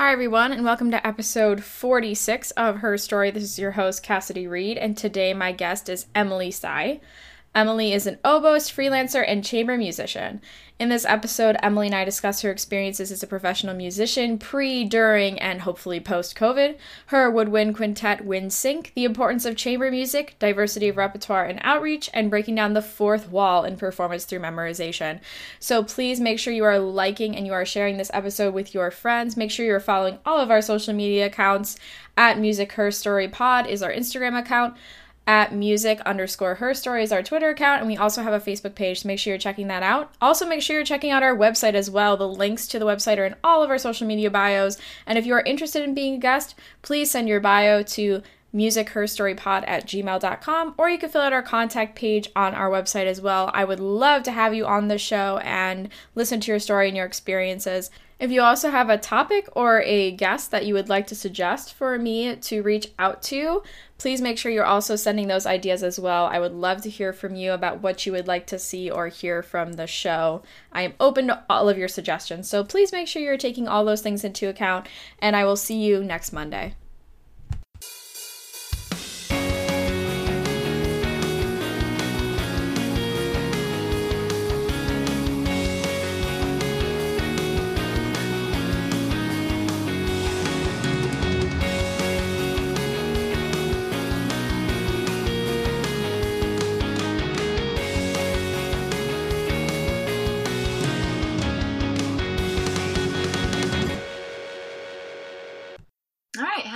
Hi, everyone, and welcome to episode 46 of Her Story. This is your host, Cassidy Reed, and today my guest is Emily Tsai. Emily is an oboist, freelancer, and chamber musician. In this episode, Emily and I discuss her experiences as a professional musician pre, during, and hopefully post COVID, her woodwind quintet WindSync, the importance of chamber music, diversity of repertoire and outreach, and breaking down the fourth wall in performance through memorization. So please make sure you are liking and you are sharing this episode with your friends. Make sure you're following all of our social media accounts. At Music Her Story Pod is our Instagram account at music underscore her story is our Twitter account, and we also have a Facebook page, so make sure you're checking that out. Also, make sure you're checking out our website as well. The links to the website are in all of our social media bios. And if you are interested in being a guest, please send your bio to musicherstorypod at gmail.com or you can fill out our contact page on our website as well. I would love to have you on the show and listen to your story and your experiences. If you also have a topic or a guest that you would like to suggest for me to reach out to, please make sure you're also sending those ideas as well. I would love to hear from you about what you would like to see or hear from the show. I am open to all of your suggestions, so please make sure you're taking all those things into account, and I will see you next Monday.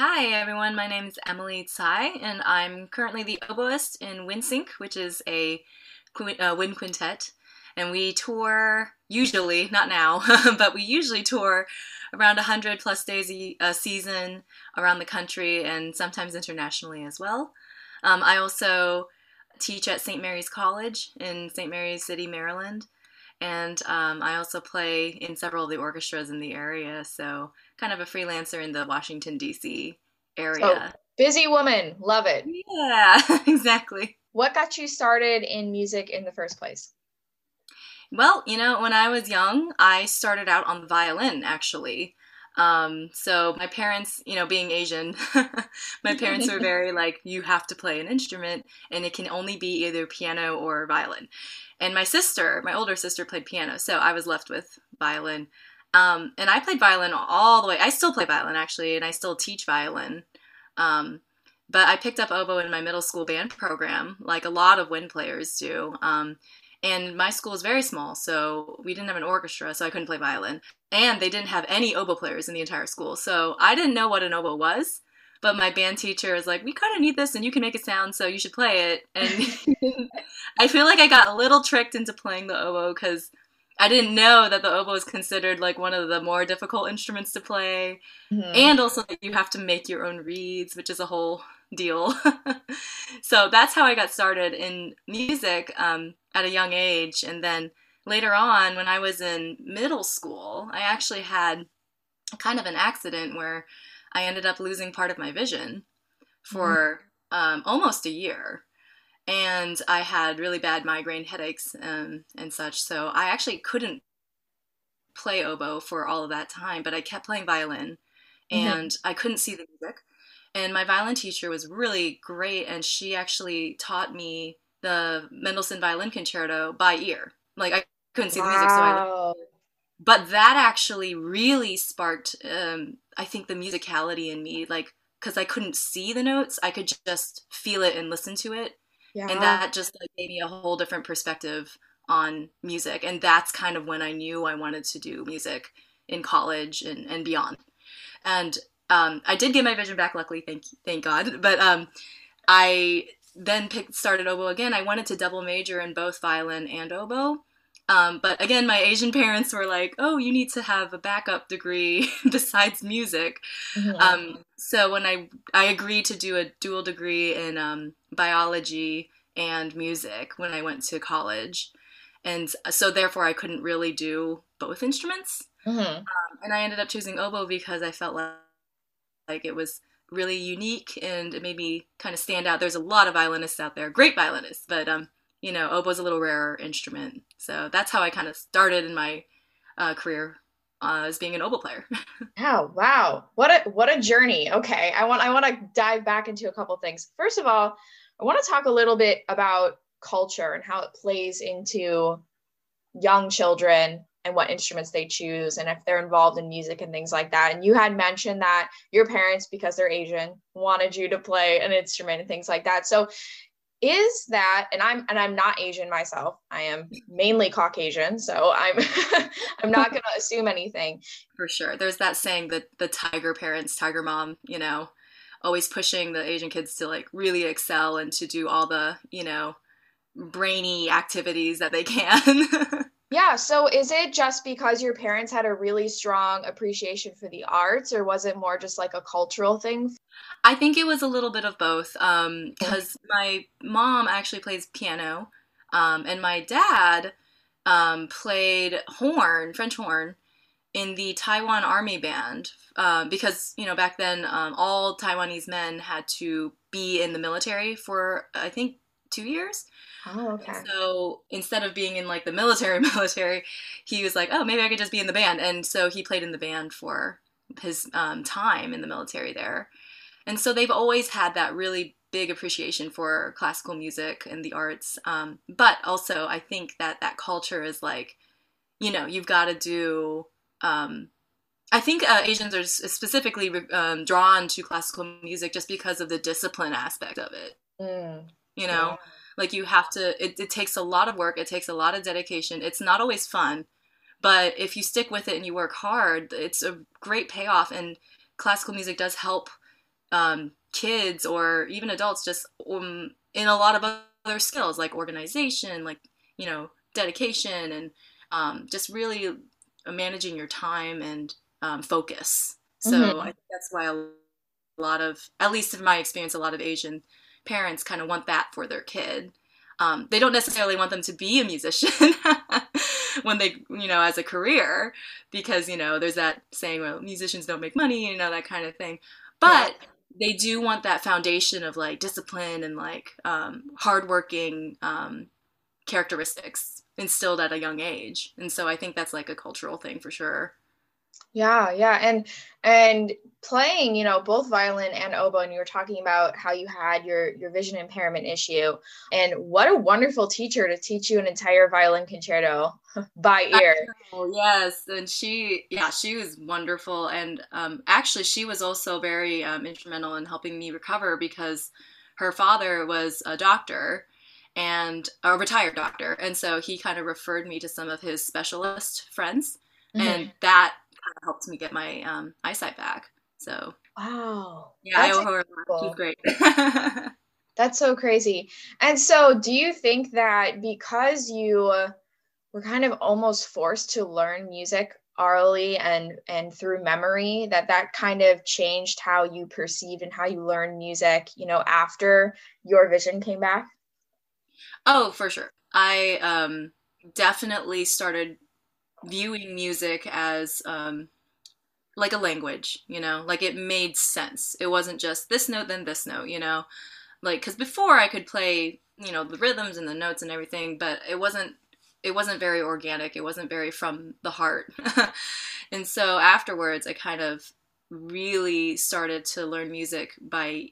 Everyone. My name is Emily Tsai, and I'm currently the oboist in WindSync, which is a uh, wind quintet. And we tour usually, not now, but we usually tour around 100 plus days a, a season around the country and sometimes internationally as well. Um, I also teach at St. Mary's College in St. Mary's City, Maryland. And um, I also play in several of the orchestras in the area, so kind of a freelancer in the Washington, D.C area. Oh, busy woman. Love it. Yeah, exactly. What got you started in music in the first place? Well, you know, when I was young, I started out on the violin actually. Um, so my parents, you know, being Asian, my parents were very like, you have to play an instrument and it can only be either piano or violin. And my sister, my older sister, played piano. So I was left with violin. Um, and I played violin all the way. I still play violin actually, and I still teach violin. Um, but I picked up oboe in my middle school band program, like a lot of wind players do. Um, and my school is very small, so we didn't have an orchestra, so I couldn't play violin. And they didn't have any oboe players in the entire school, so I didn't know what an oboe was. But my band teacher was like, "We kind of need this, and you can make it sound, so you should play it." And I feel like I got a little tricked into playing the oboe because I didn't know that the oboe is considered like one of the more difficult instruments to play, mm-hmm. and also that you have to make your own reeds, which is a whole deal. so that's how I got started in music um, at a young age, and then later on, when I was in middle school, I actually had kind of an accident where I ended up losing part of my vision for mm-hmm. um, almost a year and I had really bad migraine headaches um, and such. So I actually couldn't play oboe for all of that time, but I kept playing violin, mm-hmm. and mm-hmm. I couldn't see the music. And my violin teacher was really great, and she actually taught me the Mendelssohn Violin Concerto by ear. Like I couldn't see wow. the music, so I. But that actually really sparked, um, I think, the musicality in me. Like because I couldn't see the notes, I could just feel it and listen to it yeah. And that just like, gave me a whole different perspective on music. And that's kind of when I knew I wanted to do music in college and, and beyond. And um, I did get my vision back, luckily, thank thank God. But um, I then picked, started oboe again. I wanted to double major in both violin and oboe. Um, but again, my Asian parents were like, "Oh, you need to have a backup degree besides music." Mm-hmm. Um, so when I I agreed to do a dual degree in um, biology and music when I went to college, and so therefore I couldn't really do both instruments. Mm-hmm. Um, and I ended up choosing oboe because I felt like, like it was really unique and it made me kind of stand out. There's a lot of violinists out there, great violinists, but um, you know, oboe's a little rarer instrument. So that's how I kind of started in my uh, career uh, as being an oboe player. oh wow, what a what a journey. Okay, I want I want to dive back into a couple things. First of all, I want to talk a little bit about culture and how it plays into young children and what instruments they choose and if they're involved in music and things like that. And you had mentioned that your parents, because they're Asian, wanted you to play an instrument and things like that. So is that and i'm and i'm not asian myself i am mainly caucasian so i'm i'm not going to assume anything for sure there's that saying that the tiger parents tiger mom you know always pushing the asian kids to like really excel and to do all the you know brainy activities that they can Yeah. So is it just because your parents had a really strong appreciation for the arts, or was it more just like a cultural thing? I think it was a little bit of both. Because um, my mom actually plays piano, um, and my dad um, played horn, French horn, in the Taiwan Army Band. Uh, because, you know, back then, um, all Taiwanese men had to be in the military for, I think, two years. Oh, okay. so instead of being in like the military military, he was like, oh, maybe I could just be in the band. And so he played in the band for his um, time in the military there. And so they've always had that really big appreciation for classical music and the arts. Um, but also, I think that that culture is like, you know, you've got to do. Um, I think uh, Asians are specifically um, drawn to classical music just because of the discipline aspect of it. Mm. You know, yeah. like you have to, it, it takes a lot of work, it takes a lot of dedication. It's not always fun, but if you stick with it and you work hard, it's a great payoff. And classical music does help um, kids or even adults just um, in a lot of other skills like organization, like, you know, dedication and um, just really managing your time and um, focus. So mm-hmm. I think that's why a lot of, at least in my experience, a lot of Asian parents kind of want that for their kid. Um, they don't necessarily want them to be a musician when they, you know, as a career, because, you know, there's that saying, well, musicians don't make money, you know, that kind of thing. But yeah. they do want that foundation of like discipline and like um, hardworking um, characteristics instilled at a young age. And so I think that's like a cultural thing for sure. Yeah, yeah. And and playing, you know, both violin and oboe, and you were talking about how you had your your vision impairment issue. And what a wonderful teacher to teach you an entire violin concerto by ear. Yes. And she yeah, she was wonderful. And um actually she was also very um, instrumental in helping me recover because her father was a doctor and a retired doctor. And so he kind of referred me to some of his specialist friends. Mm-hmm. And that kind of helped me get my um, eyesight back. So wow, yeah, That's I owe her She's great. That's so crazy. And so, do you think that because you were kind of almost forced to learn music orally and and through memory that that kind of changed how you perceived and how you learned music you know after your vision came back oh for sure i um definitely started viewing music as um, like a language, you know, like it made sense. It wasn't just this note, then this note, you know, like because before I could play, you know, the rhythms and the notes and everything, but it wasn't it wasn't very organic. It wasn't very from the heart. and so afterwards, I kind of really started to learn music by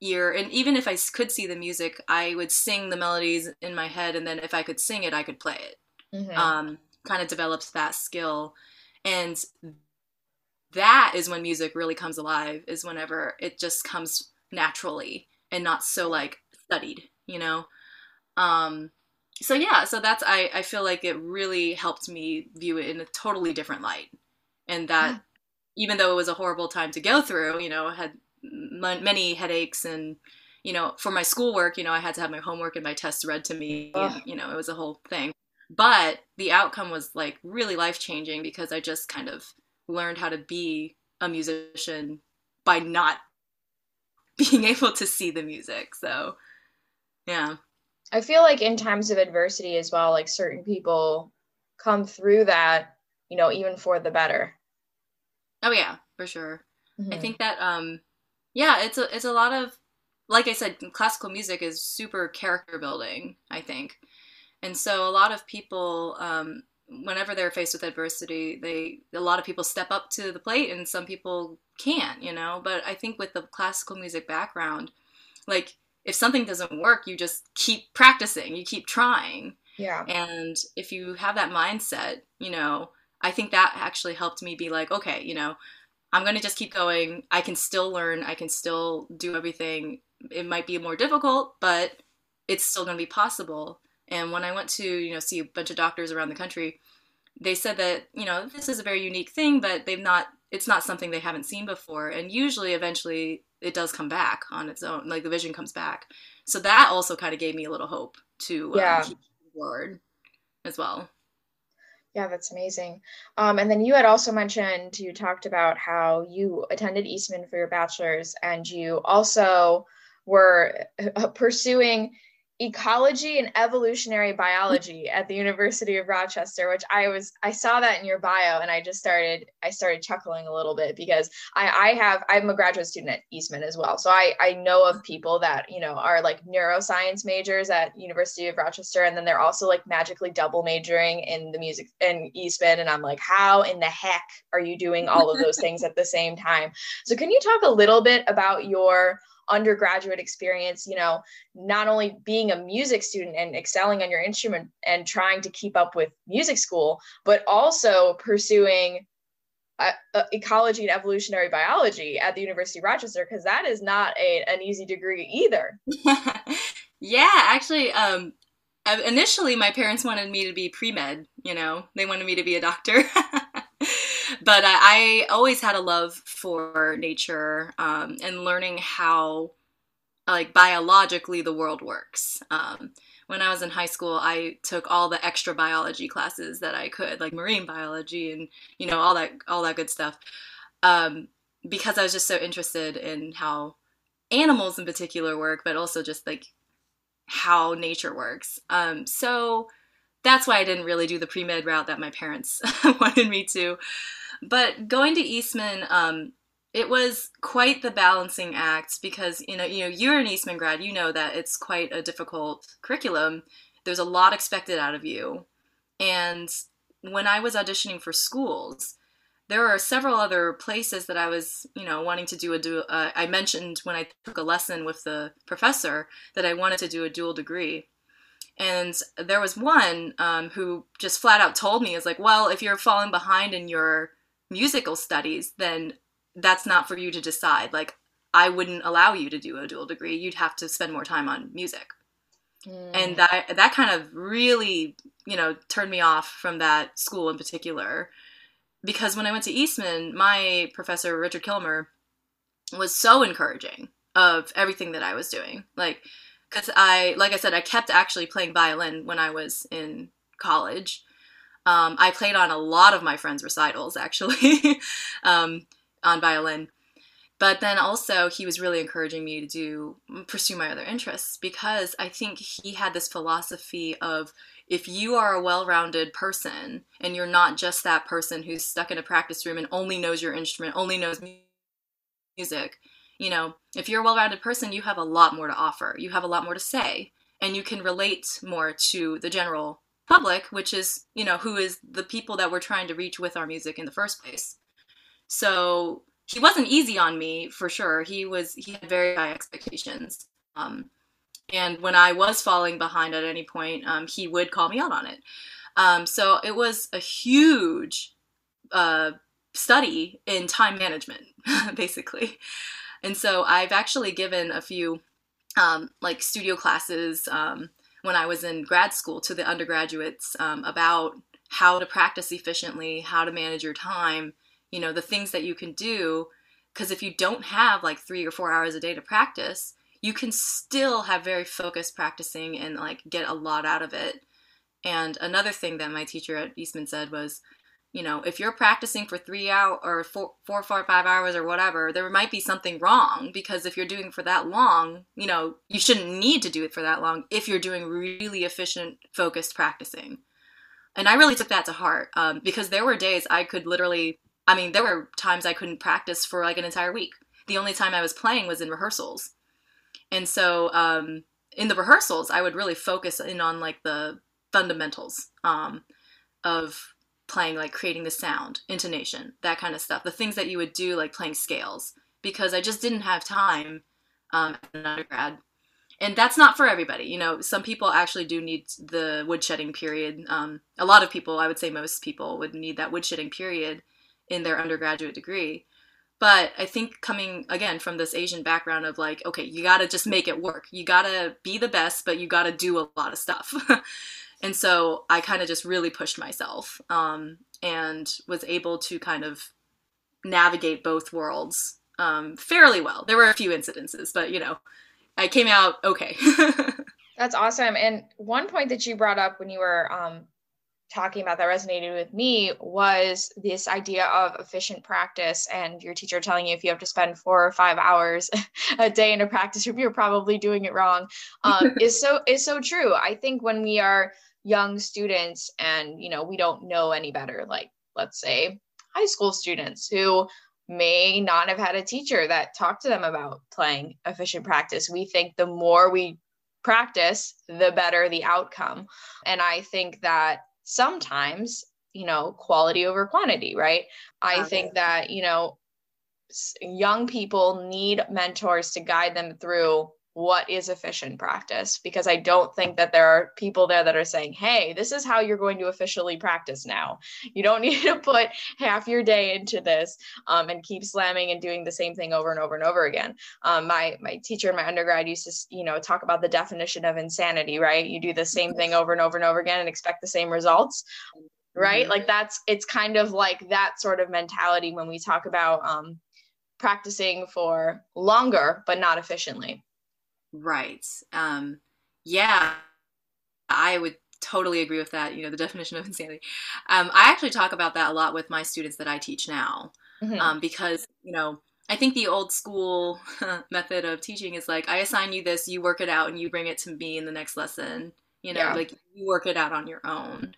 ear and even if i could see the music i would sing the melodies in my head and then if i could sing it i could play it mm-hmm. um, kind of develops that skill and that is when music really comes alive is whenever it just comes naturally and not so like studied you know um so yeah so that's i i feel like it really helped me view it in a totally different light and that yeah. even though it was a horrible time to go through you know had m- many headaches and you know for my schoolwork you know i had to have my homework and my tests read to me and, you know it was a whole thing but the outcome was like really life changing because I just kind of learned how to be a musician by not being able to see the music. So, yeah. I feel like in times of adversity as well, like certain people come through that, you know, even for the better. Oh yeah, for sure. Mm-hmm. I think that um yeah, it's a it's a lot of like I said, classical music is super character building, I think. And so a lot of people um, whenever they're faced with adversity, they a lot of people step up to the plate and some people can't, you know. But I think with the classical music background, like if something doesn't work, you just keep practicing, you keep trying. Yeah. And if you have that mindset, you know, I think that actually helped me be like, okay, you know, I'm going to just keep going. I can still learn, I can still do everything. It might be more difficult, but it's still going to be possible. And when I went to, you know, see a bunch of doctors around the country, they said that, you know, this is a very unique thing, but they've not it's not something they haven't seen before. And usually eventually it does come back on its own, like the vision comes back. So that also kind of gave me a little hope to um, yeah. keep forward as well. Yeah, that's amazing. Um, and then you had also mentioned you talked about how you attended Eastman for your bachelor's, and you also were uh, pursuing ecology and evolutionary biology at the University of Rochester, which I was I saw that in your bio and I just started I started chuckling a little bit because I I have I'm a graduate student at Eastman as well. So I I know of people that, you know, are like neuroscience majors at University of Rochester and then they're also like magically double majoring in the music in Eastman and I'm like how in the heck are you doing all of those things at the same time? So can you talk a little bit about your undergraduate experience, you know, not only being a music student and excelling on your instrument and trying to keep up with music school, but also pursuing uh, uh, ecology and evolutionary biology at the University of Rochester, because that is not a, an easy degree either. yeah, actually, um, initially my parents wanted me to be pre-med, you know, they wanted me to be a doctor. but I, I, always had a love for nature um, and learning how, like, biologically the world works. Um, when I was in high school, I took all the extra biology classes that I could, like marine biology and you know all that all that good stuff, um, because I was just so interested in how animals in particular work, but also just like how nature works. Um, so that's why I didn't really do the pre med route that my parents wanted me to. But going to Eastman, um, it was quite the balancing act because you know you know you're an Eastman grad, you know that it's quite a difficult curriculum. There's a lot expected out of you, and when I was auditioning for schools, there are several other places that I was, you know, wanting to do a dual. Uh, I mentioned when I took a lesson with the professor that I wanted to do a dual degree, and there was one um, who just flat out told me, "Is like, well, if you're falling behind in your musical studies, then that's not for you to decide. Like, I wouldn't allow you to do a dual degree. You'd have to spend more time on music. Mm. And that that kind of really, you know, turned me off from that school in particular. Because when I went to Eastman, my professor Richard Killmer was so encouraging of everything that I was doing. Like cuz I like I said I kept actually playing violin when I was in college um, I played on a lot of my friends' recitals actually um, on violin. But then also he was really encouraging me to do pursue my other interests because I think he had this philosophy of if you are a well-rounded person and you're not just that person who's stuck in a practice room and only knows your instrument, only knows music, you know, if you're a well-rounded person, you have a lot more to offer. You have a lot more to say and you can relate more to the general public, which is, you know, who is the people that we're trying to reach with our music in the first place. So he wasn't easy on me for sure. He was he had very high expectations. Um, and when I was falling behind at any point, um, he would call me out on it. Um, so it was a huge uh, study in time management, basically. And so I've actually given a few um, like studio classes um, when I was in grad school to the undergraduates um, about how to practice efficiently, how to manage your time, you know, the things that you can do. Because if you don't have like three or four hours a day to practice, you can still have very focused practicing and like get a lot out of it. And another thing that my teacher at Eastman said was, you know, if you're practicing for three hours or four, four, four, five hours or whatever, there might be something wrong because if you're doing for that long, you know, you shouldn't need to do it for that long if you're doing really efficient, focused practicing. And I really took that to heart um, because there were days I could literally, I mean, there were times I couldn't practice for like an entire week. The only time I was playing was in rehearsals. And so um, in the rehearsals, I would really focus in on like the fundamentals. Um, of playing like creating the sound intonation that kind of stuff the things that you would do like playing scales because i just didn't have time um, undergrad. And that's not for everybody you know some people actually do need the woodshedding period um, a lot of people i would say most people would need that woodshedding period in their undergraduate degree. But i think coming again from this asian background of like okay you gotta just make it work. You gotta be the best but you gotta do a lot of stuff and so i kind of just really pushed myself um, and was able to kind of navigate both worlds um, fairly well. There were a few incidences but you know i came out okay. That's awesome. And one point that you brought up when you were um, talking about that resonated with me was this idea of efficient practice and your teacher telling you if you have to spend four or five hours a day in a practice room you're probably doing it wrong. Um, is so is so true. I think when we are young students and you know we don't know any better. Like let's say high school students who may not have had a teacher that talked to them about playing efficient practice. We think the more we practice the better the outcome. And i think that sometimes you know quality over quantity right? I think that you know young people need mentors to guide them through what is efficient practice because I don't think that there are people there that are saying, hey, this is how you're going to officially practice now. You don't need to put half your day into this um, and keep slamming and doing the same thing over and over and over again. Um, my my teacher in my undergrad used to, you know, talk about the definition of insanity, right? You do the same thing over and over and over again and expect the same results right mm-hmm. like that's it's kind of like that sort of mentality when we talk about um, practicing for longer but not efficiently Right. Um, yeah, I would totally agree with that. You know, the definition of insanity. Um, I actually talk about that a lot with my students that I teach now, mm-hmm. um, because you know, I think the old school method of teaching is like, I assign you this, you work it out, and you bring it to me in the next lesson. You know, yeah. like you work it out on your own.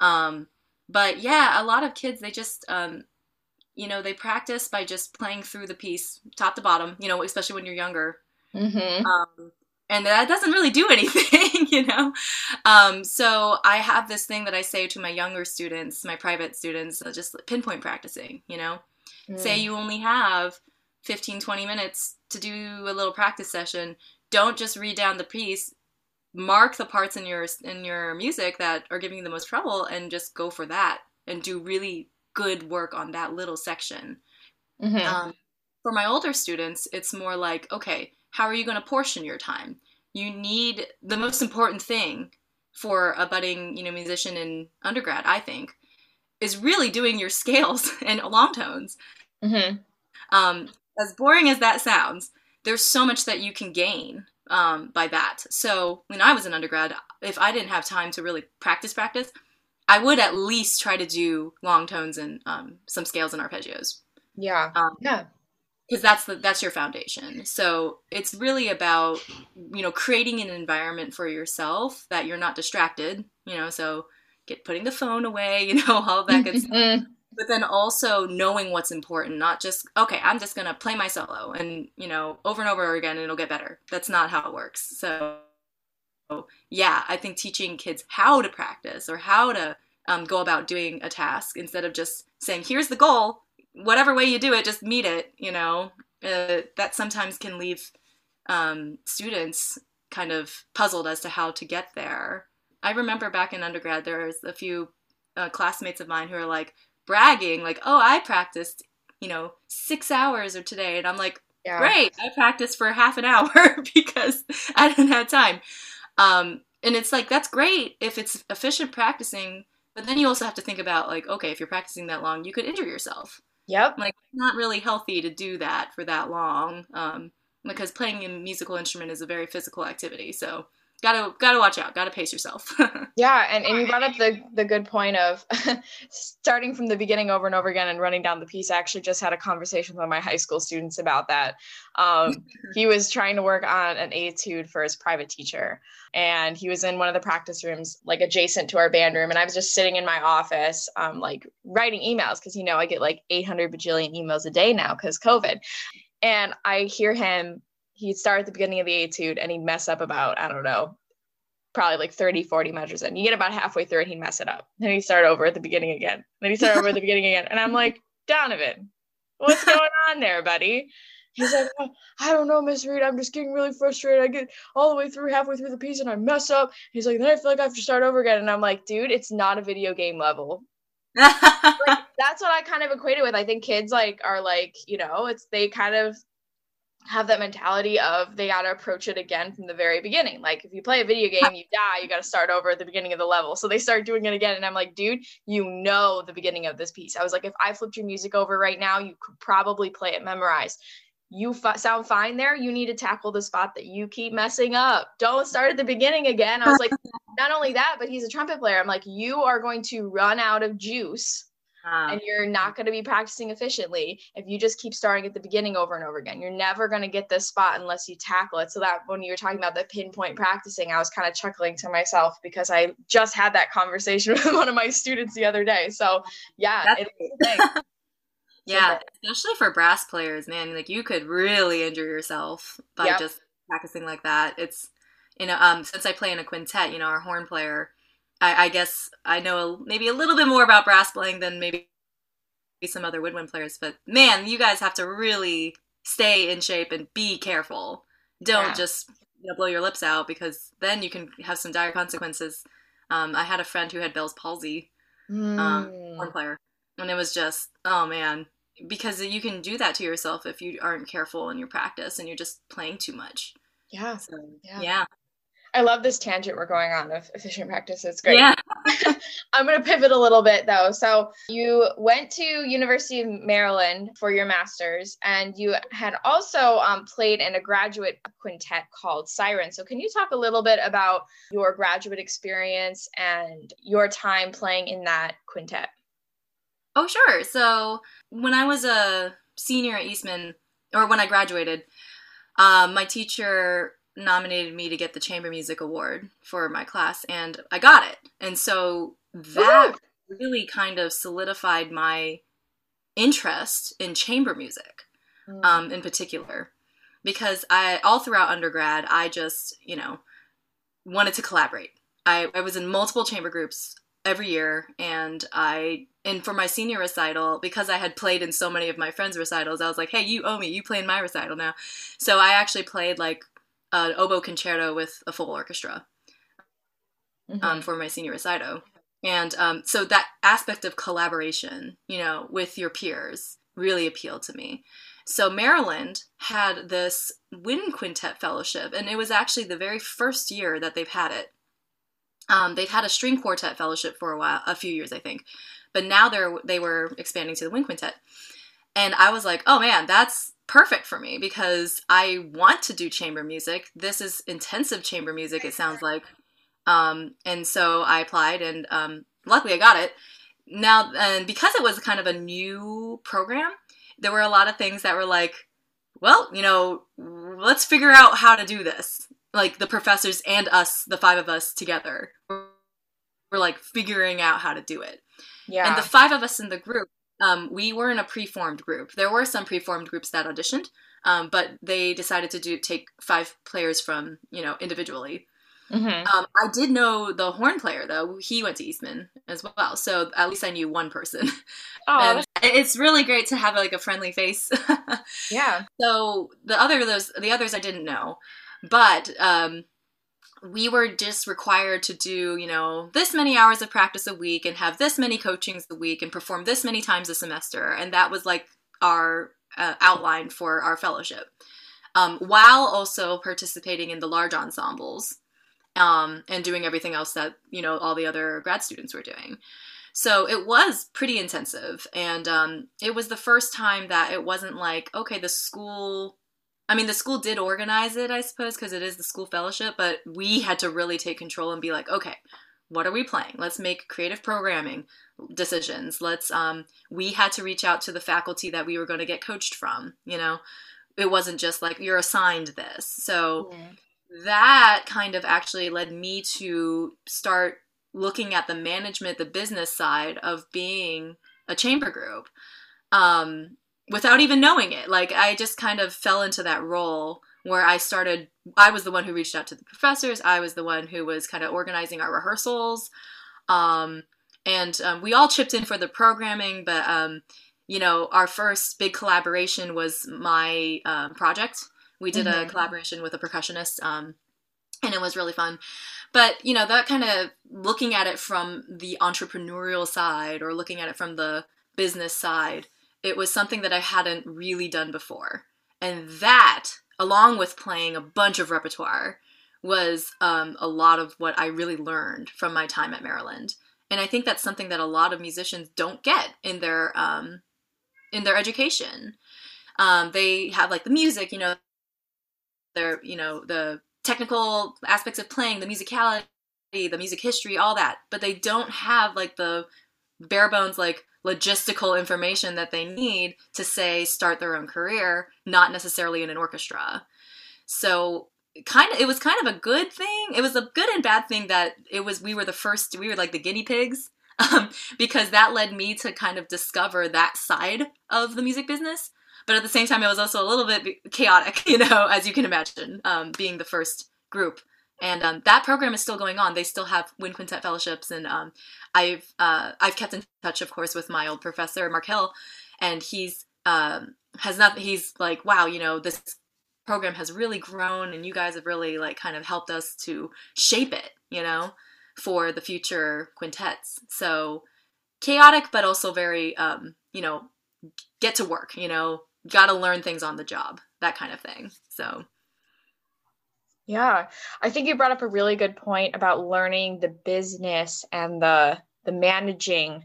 Um, but yeah, a lot of kids they just um, you know they practice by just playing through the piece top to bottom you know especially when you're younger Mm-hmm. Um, and that doesn't really do anything, you know? Um, so I have this thing that I say to my younger students, my private students, uh, just pinpoint practicing, you know? Mm. Say you only have 15, 20 minutes to do a little practice session. Don't just read down the piece. Mark the parts in your in your music that are giving you the most trouble, and just go for that, and do really good work on that little section. Mm-hmm. Um, for my older students, it's more like, okay, how are you going to portion your time? You need the most important thing for a budding, you know, musician in undergrad, I think, is really doing your scales and long tones. Mm-hmm. Um, as boring as that sounds, there's so much that you can gain um, by that. So when I was an undergrad, if I didn't have time to really practice, practice, I would at least try to do long tones and um, some scales and arpeggios. Yeah. Um, yeah because that's the that's your foundation. So it's really about you know creating an environment for yourself that you're not distracted you know so get putting the phone away you know all that good stuff. Mm-hmm. but then also knowing what's important not just okay i'm just gonna play my solo and you know over and over again and it'll get better. That's not how it works. So yeah i think teaching kids how to practice or how to um, go about doing a task instead of just saying here's the goal whatever way you do it, just meet it. You know, uh, that sometimes can leave um, students kind of puzzled as to how to get there. I remember back in undergrad, there was a few uh, classmates of mine who are like bragging, like, "Oh, I practiced, you know, six hours or today," and I'm like, yeah. "Great, I practiced for half an hour because I didn't have time." Um, and it's like that's great if it's efficient practicing, but then you also have to think about like, okay, if you're practicing that long, you could injure yourself. Yep. Like not really healthy to do that for that long. Um, because playing a musical instrument is a very physical activity. So gotta gotta watch out. Gotta pace yourself. Yeah and, and you brought up the the good point of starting from the beginning over and over again and running down the piece. I actually just had a conversation with one of my high school students about that. Um, he was trying to work on an etude for his private teacher and he was in one of the practice rooms like adjacent to our band room and i was just sitting in my office um, like writing emails because you know i get like 800 bajillion emails a day now because covid. And i hear him he'd start at the beginning of the etude and he'd mess up about, I don't know, probably like 30, 40 measures in. You get about halfway through and he'd mess it up. Then he'd start over at the beginning again. Then he'd start over at the beginning again. And I'm like, Donovan, what's going on there, buddy? He's like, oh, I don't know, Miss Reed. I'm just getting really frustrated. I get all the way through, halfway through the piece, and I mess up. He's like, then I feel like I have to start over again. And I'm like, dude, it's not a video game level. like, that's what I kind of equated with. I think kids like are like, you know, it's they kind of have that mentality of they got to approach it again from the very beginning. Like if you play a video game, you die, you got to start over at the beginning of the level. So they start doing it again. And I'm like, dude, you know the beginning of this piece. I was like, if I flipped your music over right now, you could probably play it memorized. You f- sound fine there. You need to tackle the spot that you keep messing up. Don't start at the beginning again. I was like, not only that, but he's a trumpet player. I'm like, you are going to run out of juice and you're not going to be practicing efficiently if you just keep starting at the beginning over and over again. You're never going to get this spot unless you tackle it. So that when you were talking about the pinpoint practicing, I was kind of chuckling to myself because I just had that conversation with one of my students the other day. So yeah, yeah, especially for brass players, man. Like you could really injure yourself by yep. just practicing like that. It's you know, um, since I play in a quintet, you know, our horn player I, I guess I know maybe a little bit more about brass playing than maybe some other woodwind players, but man, you guys have to really stay in shape and be careful. Don't yeah. just you know, blow your lips out because then you can have some dire consequences. Um, I had a friend who had Bell's palsy, mm. um, horn player, and it was just oh man, because you can do that to yourself if you aren't careful in your practice and you're just playing too much. Yeah. So, yeah. yeah. I love this tangent we're going on of efficient practice. It's great. Yeah. I'm going to pivot a little bit though. So you went to University of Maryland for your master's, and you had also um, played in a graduate quintet called Siren. So can you talk a little bit about your graduate experience and your time playing in that quintet? Oh, sure. So when I was a senior at Eastman, or when I graduated, um, my teacher nominated me to get the chamber music award for my class and I got it. And so that Ooh. really kind of solidified my interest in chamber music mm. um, in particular because I all throughout undergrad I just, you know, wanted to collaborate. I, I was in multiple chamber groups every year and I and for my senior recital because I had played in so many of my friends' recitals, I was like, "Hey, you owe me. You play in my recital now." So I actually played like an oboe concerto with a full orchestra mm-hmm. um, for my senior recital. And um, so that aspect of collaboration, you know, with your peers really appealed to me. So Maryland had this wind quintet fellowship, and it was actually the very first year that they've had it. Um, they'd had a string quartet fellowship for a while, a few years, I think, but now they're they were expanding to the wind quintet. And I was like, oh man, that's perfect for me because I want to do chamber music. This is intensive chamber music, it sounds like. Um, and so I applied, and um, luckily I got it. Now, and because it was kind of a new program, there were a lot of things that were like, well, you know, let's figure out how to do this. Like the professors and us, the five of us together, we're like figuring out how to do it. Yeah. And the five of us in the group um, we were in a preformed group. There were some preformed groups that auditioned, um, but they decided to do take five players from you know individually. Mm-hmm. Um, I did know the horn player though. He went to Eastman as well, so at least I knew one person. Oh, it's really great to have like a friendly face. yeah. So the other those the others I didn't know, but um, we were just required to do, you know, this many hours of practice a week and have this many coachings a week and perform this many times a semester. And that was like our uh, outline for our fellowship. Um, while also participating in the large ensembles um, and doing everything else that, you know, all the other grad students were doing. So it was pretty intensive. And um, it was the first time that it wasn't like, okay, the school I mean, the school did organize it, I suppose, because it is the school fellowship, but we had to really take control and be like, okay, what are we playing? Let's make creative programming decisions. Let's, um, we had to reach out to the faculty that we were going to get coached from, you know? It wasn't just like, you're assigned this. So yeah. that kind of actually led me to start looking at the management, the business side of being a chamber group. Um, without even knowing it. Like I just kind of fell into that role where I started. I was the one who reached out to the professors. I was the one who was kind of organizing our rehearsals, um, and um, we all chipped in for the programming. But um, you know, our first big collaboration was my um, project. We did mm-hmm. a collaboration with a percussionist, um, and it was really fun. But you know, that kind of looking at it from the entrepreneurial side or looking at it from the business side, it was something that I hadn't really done before, and that along with playing a bunch of repertoire, was um, a lot of what I really learned from my time at Maryland. And I think that's something that a lot of musicians don't get in their um, in their education. Um, they have like the music, you know, their you know the technical aspects of playing, the musicality, the music history, all that, but they don't have like the bare bones like logistical information that they need to say start their own career, not necessarily in an orchestra. So kind of it was kind of a good thing. It was a good and bad thing that it was we were the first we were like the guinea pigs um, because that led me to kind of discover that side of the music business. But at the same time, it was also a little bit chaotic, you know, as you can imagine, um, being the first group and um, that program is still going on. They still have Wind Quintet fellowships, and um, I've uh, I've kept in touch, of course, with my old professor Mark Hill, and he's um, has not. He's like, wow, you know, this program has really grown, and you guys have really like kind of helped us to shape it, you know, for the future quintets. So chaotic, but also very, um, you know, get to work. You know, got to learn things on the job, that kind of thing. So yeah, I think you brought up a really good point about learning the business and the the managing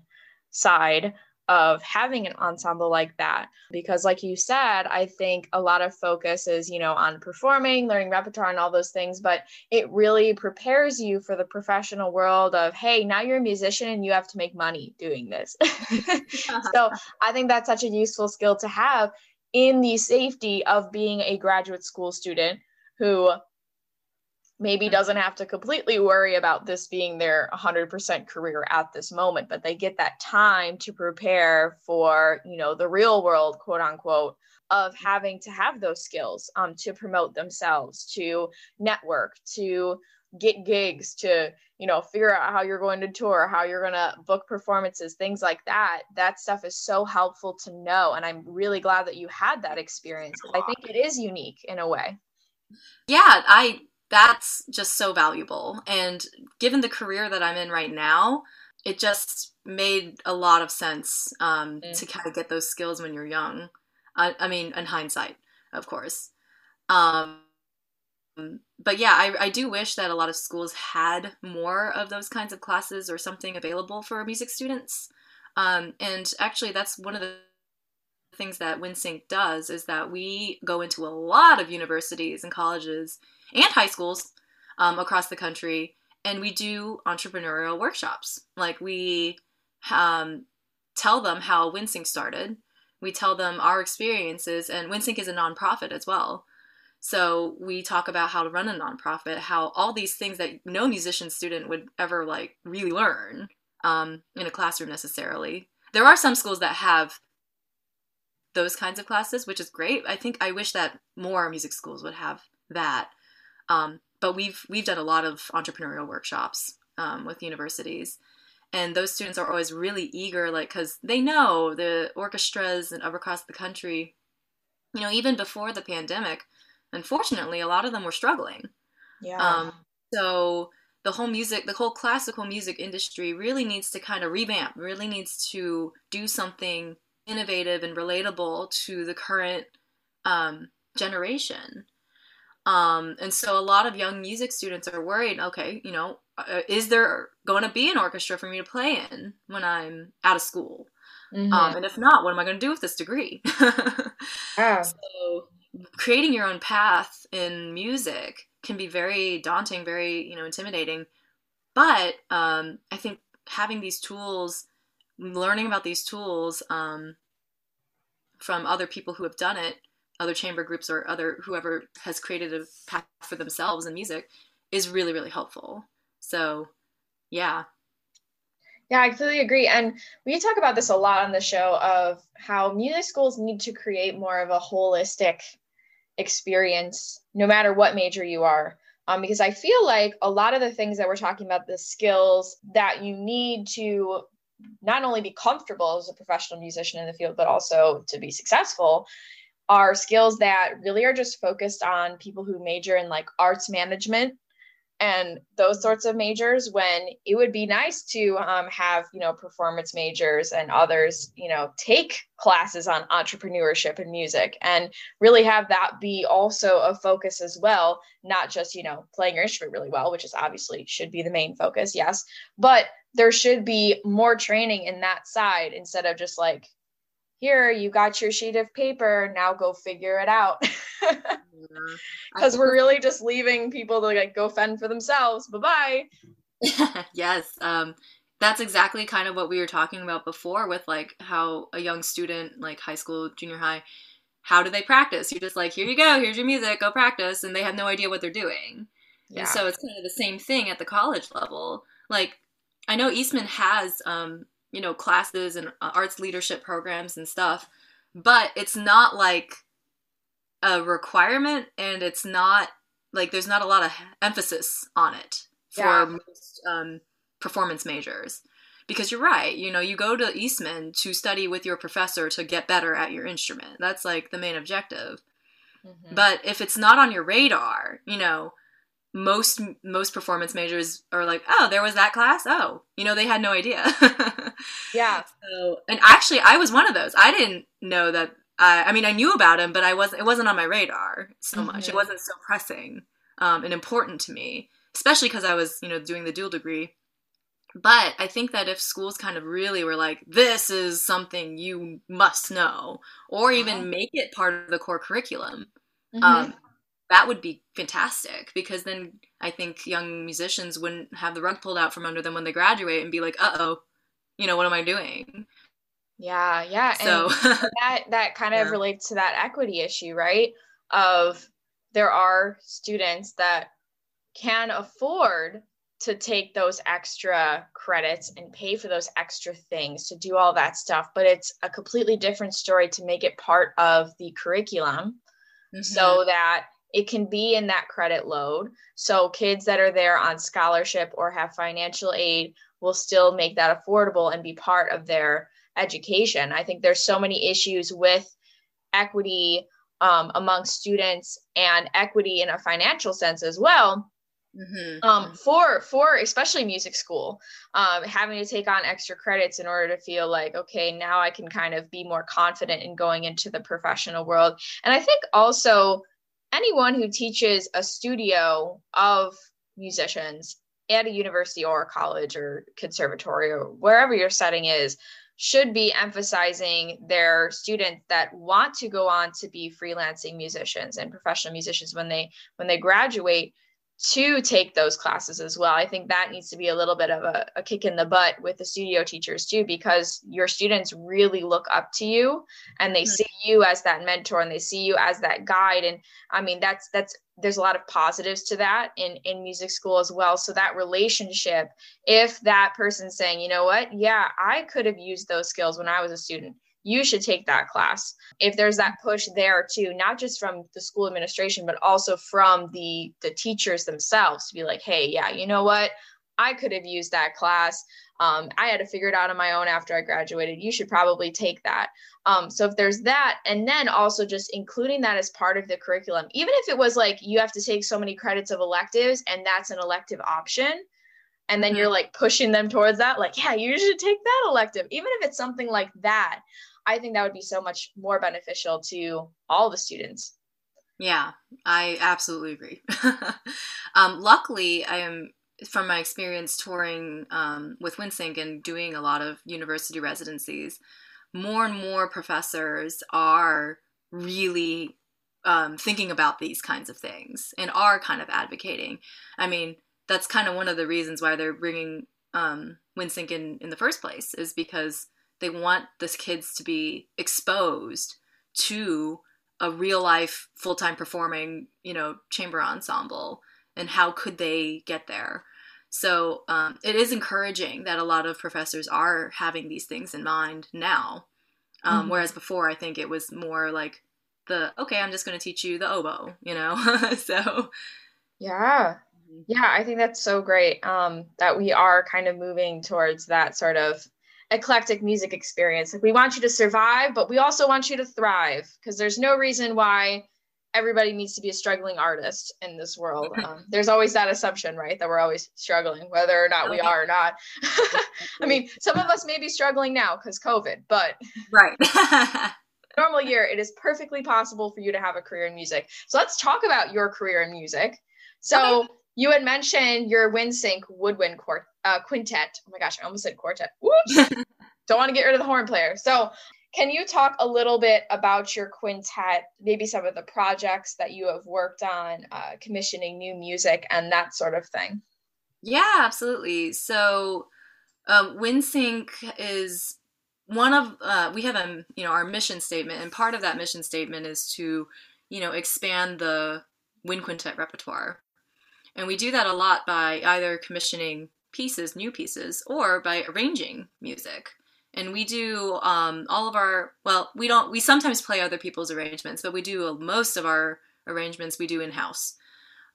side of having an ensemble like that. Because like you said i think a lot of focus is you know on performing learning repertoire and all those things but it really prepares you for the professional world of hey now you're a musician and you have to make money doing this. So i think that's such a useful skill to have in the safety of being a graduate school student who maybe doesn't have to completely worry about this being their 100% career at this moment but they get that time to prepare for you know the real world quote unquote of having to have those skills um, to promote themselves to network to get gigs to you know figure out how you're going to tour how you're going to book performances things like that. That stuff is so helpful to know and i'm really glad that you had that experience i think it is unique in a way. Yeah i that's just so valuable. And given the career that I'm in right now, it just made a lot of sense um, mm. to kind of get those skills when you're young. I, I mean, in hindsight, of course. Um, but yeah, I, I do wish that a lot of schools had more of those kinds of classes or something available for music students. Um, and actually, that's one of the things that WindSync does is that we go into a lot of universities and colleges and high schools um, across the country, and we do entrepreneurial workshops. Like we um, tell them how WindSync started. We tell them our experiences, and WindSync is a nonprofit as well. So we talk about how to run a nonprofit, how all these things that no musician student would ever like really learn um, in a classroom necessarily. There are some schools that have those kinds of classes, which is great. I think I wish that more music schools would have that. Um, but we've we've done a lot of entrepreneurial workshops um, with universities, and those students are always really eager, like because they know the orchestras and across the country. You know, even before the pandemic, unfortunately, a lot of them were struggling. Yeah. Um, so the whole music, the whole classical music industry really needs to kind of revamp, really needs to do something innovative and relatable to the current um, generation. Um, and so a lot of young music students are worried okay, you know, uh, is there going to be an orchestra for me to play in when I'm out of school? Mm-hmm. Um, and if not, what am I going to do with this degree? yeah. So creating your own path in music can be very daunting, very, you know, intimidating. But um, I think having these tools, learning about these tools um, from other people who have done it other chamber groups or other whoever has created a path for themselves in music is really really helpful. So yeah. Yeah i completely agree. And we talk about this a lot on the show of how music schools need to create more of a holistic experience no matter what major you are. Um, because i feel like a lot of the things that we're talking about the skills that you need to not only be comfortable as a professional musician in the field but also to be successful are skills that really are just focused on people who major in like arts management and those sorts of majors when it would be nice to um, have you know performance majors and others you know take classes on entrepreneurship and music and really have that be also a focus as well not just you know playing your instrument really well which is obviously should be the main focus yes but there should be more training in that side instead of just like here you got your sheet of paper now go figure it out. Because yeah. we're really just leaving people to like go fend for themselves. Bye-bye. Yes um that's exactly kind of what we were talking about before with like how a young student like high school junior high how do they practice? You're just like here you go here's your music go practice and they have no idea what they're doing. Yeah. and so it's kind of the same thing at the college level. Like i know eastman has um you know classes and uh, arts leadership programs and stuff but it's not like a requirement and it's not like there's not a lot of emphasis on it for yeah. most um, performance majors because you're right you know you go to eastman to study with your professor to get better at your instrument that's like the main objective mm-hmm. but if it's not on your radar you know most most performance majors are like, oh, there was that class. Oh, you know, they had no idea. yeah. So, and actually, I was one of those. I didn't know that. I, I mean, I knew about him, but I wasn't. It wasn't on my radar so much. Mm-hmm. It wasn't so pressing um, and important to me, especially because I was, you know, doing the dual degree. But I think that if schools kind of really were like, this is something you must know, or even uh-huh. make it part of the core curriculum, mm-hmm. um, that would be fantastic because then I think young musicians wouldn't have the rug pulled out from under them when they graduate and be like, "Uh oh, you know, what am I doing?" Yeah, yeah. So and that that kind of yeah. relates to that equity issue, right? Of there are students that can afford to take those extra credits and pay for those extra things to do all that stuff, but it's a completely different story to make it part of the curriculum mm-hmm. so that it can be in that credit load. So kids that are there on scholarship or have financial aid will still make that affordable and be part of their education. I think there's so many issues with equity um, among students and equity in a financial sense as well. Mm-hmm. Um, for for especially music school, um, having to take on extra credits in order to feel like okay, now I can kind of be more confident in going into the professional world. And I think also anyone who teaches a studio of musicians at a university or a college or conservatory or wherever your setting is should be emphasizing their students that want to go on to be freelancing musicians and professional musicians when they when they graduate to take those classes as well. I think that needs to be a little bit of a, a, kick in the butt with the studio teachers too, because your students really look up to you and they mm-hmm. see you as that mentor and they see you as that guide. And I mean, that's, that's, there's a lot of positives to that in, in music school as well. So that relationship, if that person's saying, you know what, yeah, I could have used those skills when I was a student you should take that class. If there's that push there too, not just from the school administration, but also from the the teachers themselves to be like, hey, yeah, you know what? I could have used that class. Um, I had to figure it out on my own after I graduated. You should probably take that. Um, so if there's that, and then also just including that as part of the curriculum, even if it was like you have to take so many credits of electives and that's an elective option, and then you're mm-hmm. like pushing them towards that, like, yeah, you should take that elective, even if it's something like that. I think that would be so much more beneficial to all the students. Yeah, I absolutely agree. um, luckily, I am from my experience touring um, with WindSync and doing a lot of university residencies. More and more professors are really um, thinking about these kinds of things and are kind of advocating. I mean, that's kind of one of the reasons why they're bringing um, WindSync in in the first place is because they want the kids to be exposed to a real life full time performing, you know, chamber ensemble and how could they get there. So um, it is encouraging that a lot of professors are having these things in mind now. Um, mm-hmm. Whereas before, I think it was more like the okay, I'm just going to teach you the oboe, you know. so yeah. Mm-hmm. Yeah, I think that's so great um, that we are kind of moving towards that sort of eclectic music experience. Like we want you to survive, but we also want you to thrive because there's no reason why everybody needs to be a struggling artist in this world. Um, there's always that assumption, right, that we're always struggling, whether or not we are or not. I mean, some of us may be struggling now because COVID, but right. normal year, it is perfectly possible for you to have a career in music. So let's talk about your career in music. So okay. you had mentioned your WindSync woodwind quart- uh, quintet. Oh my gosh, I almost said quartet. Don't want to get rid of the horn player. So can you talk a little bit about your quintet, maybe some of the projects that you have worked on, uh, commissioning new music, and that sort of thing? Yeah, absolutely. So, um, WindSync is one of uh, we have a you know our mission statement, and part of that mission statement is to you know expand the wind quintet repertoire, and we do that a lot by either commissioning pieces, new pieces, or by arranging music. And we do um, all of our well we don't we sometimes play other people's arrangements but we do most of our arrangements we do in house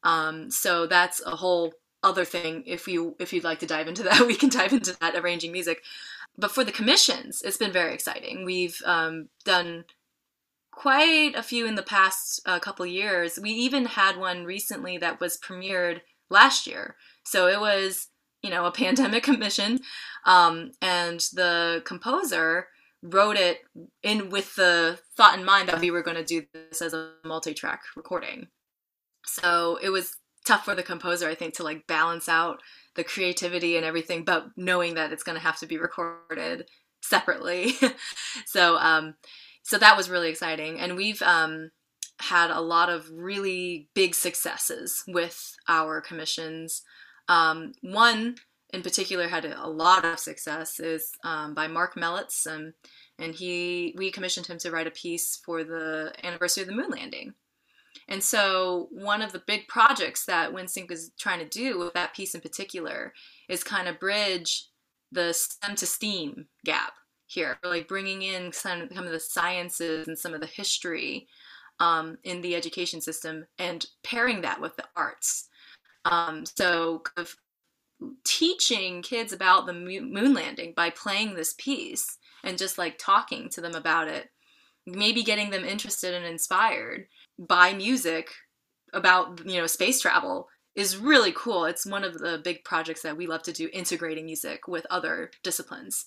um, so that's a whole other thing. If you if you'd like to dive into that we can dive into that arranging music. But for the commissions it's been very exciting. We've um, done quite a few in the past uh, couple years. We even had one recently that was premiered last year. So it was you know, a pandemic commission. Um, and the composer wrote it in with the thought in mind that we were going to do this as a multi-track recording. So it was tough for the composer, I think, to like balance out the creativity and everything, but knowing that it's going to have to be recorded separately. so, um, so that was really exciting, and we've um, had a lot of really big successes with our commissions. Um, one in particular had a lot of success is um, by Mark Melitz, um, and he we commissioned him to write a piece for the anniversary of the moon landing. And so one of the big projects that WindSync is trying to do with that piece in particular is kind of bridge the STEM to STEAM gap here, like bringing in some, some of the sciences and some of the history um, in the education system and pairing that with the arts. Um, so teaching kids about the moon landing by playing this piece and just like talking to them about it, maybe getting them interested and inspired by music about you know space travel is really cool. It's one of the big projects that we love to do, integrating music with other disciplines.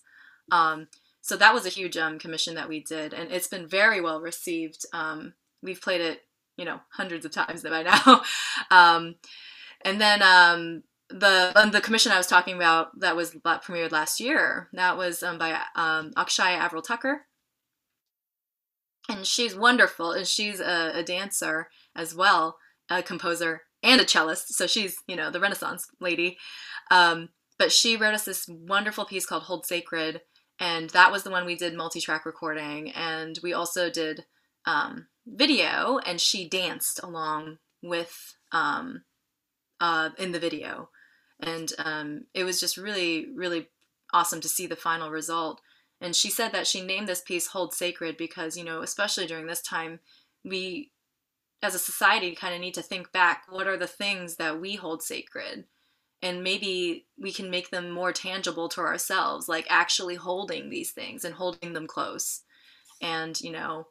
Um, so that was a huge um, commission that we did, and it's been very well received. Um, we've played it, you know, hundreds of times by now. And then um, the um, the commission I was talking about that was that premiered last year. That was um, by um, Akshaya Avril Tucker, and she's wonderful. And she's a, a, dancer as well, a composer and a cellist. So she's you know the Renaissance lady. Um, but she wrote us this wonderful piece called "Hold Sacred," and that was the one we did multi-track recording, and we also did um, video, and she danced along with um, uh, in the video. And um, it was just really, really awesome to see the final result. And she said that she named this piece Hold Sacred because, you know, especially during this time, we as a society kind of need to think back what are the things that we hold sacred? And maybe we can make them more tangible to ourselves, like actually holding these things and holding them close. And, you know,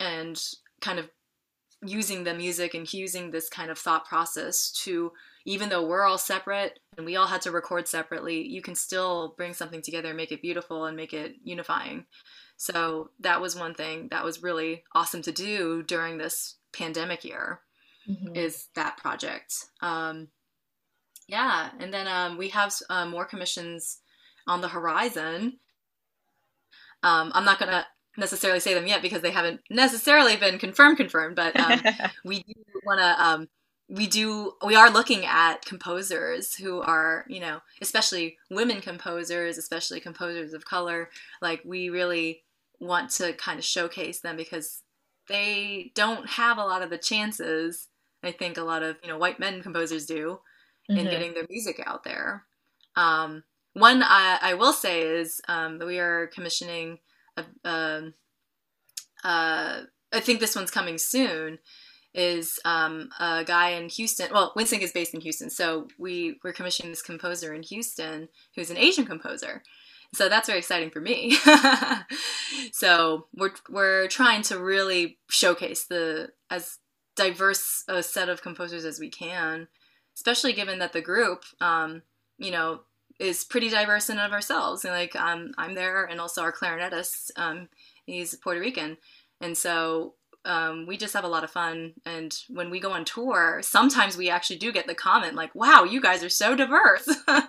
and kind of using the music and using this kind of thought process to even though we're all separate and we all had to record separately you can still bring something together and make it beautiful and make it unifying. So that was one thing that was really awesome to do during this pandemic year mm-hmm. is that project. Um, yeah and then um, we have uh, more commissions on the horizon. Um, i'm not going to necessarily say them yet because they haven't necessarily been confirmed confirmed but um, we do want to um, we do we are looking at composers who are you know especially women composers especially composers of color like we really want to kind of showcase them because they don't have a lot of the chances i think a lot of you know white men composers do mm-hmm. in getting their music out there um, one I, I, will say is um, that we are commissioning um, uh, I think this one's coming soon is um, a guy in Houston. Well, WindSync is based in Houston, so we were commissioning this composer in Houston who's an Asian composer. So that's very exciting for me. so we're we're trying to really showcase the as diverse a set of composers as we can, especially given that the group, um, you know, is pretty diverse in and of ourselves. And like um, I'm there, and also our clarinetist, um, he's Puerto Rican, and so um, we just have a lot of fun. And when we go on tour, sometimes we actually do get the comment like, "Wow, you guys are so diverse." um,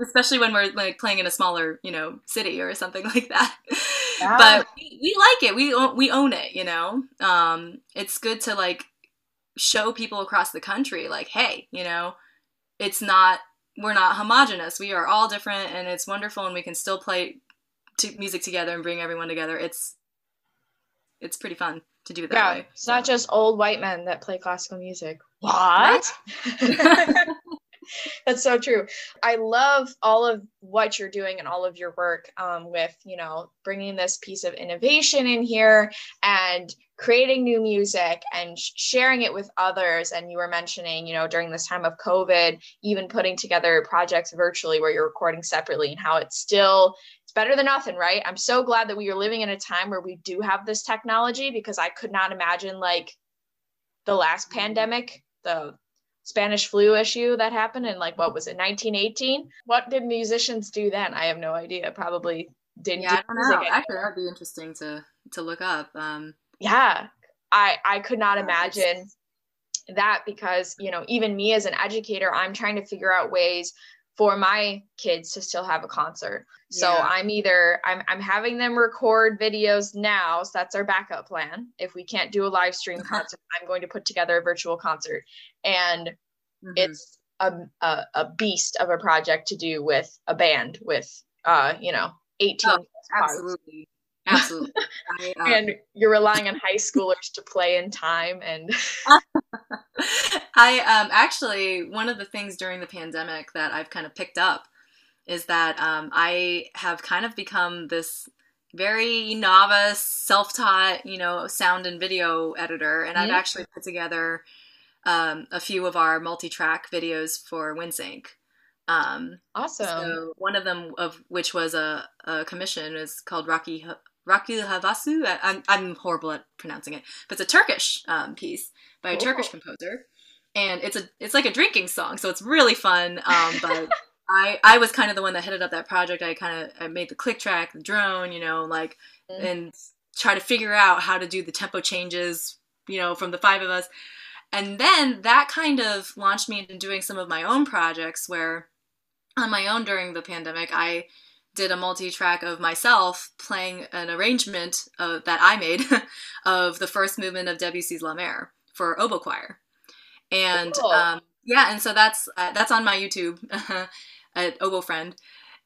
especially when we're like playing in a smaller, you know, city or something like that. But we, we, like it. We we own it. You know, um, it's good to like show people across the country, like, hey, you know, it's not we're not homogenous. We are all different, and it's wonderful, and we can still play t- music together and bring everyone together. It's it's pretty fun to do it that yeah, way. It's so. not just old white men that play classical music. What? That's so true. I love all of what you're doing and all of your work um, with, you know, bringing this piece of innovation in here and creating new music and sh- sharing it with others. And you were mentioning, you know, during this time of COVID, even putting together projects virtually where you're recording separately and how it's still it's better than nothing, right? I'm so glad that we are living in a time where we do have this technology because I could not imagine like the last pandemic, the Spanish flu issue that happened in like what was it, 1918? What did musicians do then? I have no idea. Probably didn't. Yeah, do I don't know. Actually, that'd be interesting to to look up. Um, yeah, I I could not imagine that because you know even me as an educator, I'm trying to figure out ways for my kids to still have a concert. So yeah. I'm either I'm I'm having them record videos now, so that's our backup plan. If we can't do a live stream concert, I'm going to put together a virtual concert. And mm-hmm. it's a, a, a beast of a project to do with a band with uh, you know, 18 oh, absolutely. Absolutely. I, uh, and you're relying on high schoolers to play in time and I um actually one of the things during the pandemic that I've kind of picked up is that um, I have kind of become this very novice, self-taught, you know, sound and video editor, and mm-hmm. I've actually put together um, a few of our multi-track videos for WindSync. Um, awesome. So one of them of which was a, a commission is called Rocky Rakı Havasu. I, I'm, I'm horrible at pronouncing it, but it's a Turkish um, piece by a cool. Turkish composer, and it's a it's like a drinking song, so it's really fun. Um, but I I was kind of the one that headed up that project. I kind of I made the click track, the drone, you know, like mm. and try to figure out how to do the tempo changes, you know, from the five of us. And then that kind of launched me into doing some of my own projects where on my own during the pandemic, I did a multi-track of myself playing an arrangement uh, that I made of the first movement of Debussy's La Mer for oboe choir, and cool. um, yeah, and so that's uh, that's on my YouTube at Oboe Friend,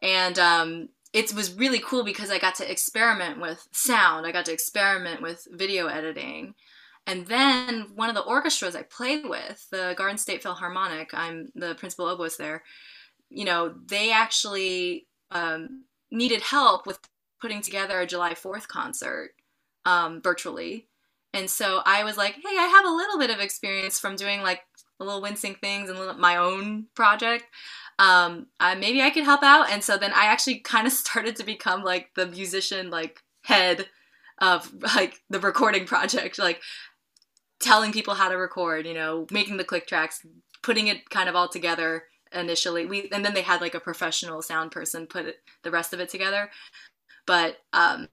and um, it was really cool because I got to experiment with sound, I got to experiment with video editing. And then one of the orchestras I played with, the Garden State Philharmonic, I'm the principal oboist there, you know, they actually um, needed help with putting together a July 4th concert um, virtually. And so I was like, hey, I have a little bit of experience from doing like a little WindSync things and my own project. Um, uh, maybe I could help out. And so then I actually kind of started to become like the musician, like head of like the recording project, like telling people how to record, you know, making the click tracks, putting it kind of all together initially. We and then they had like a professional sound person put it, the rest of it together. But um,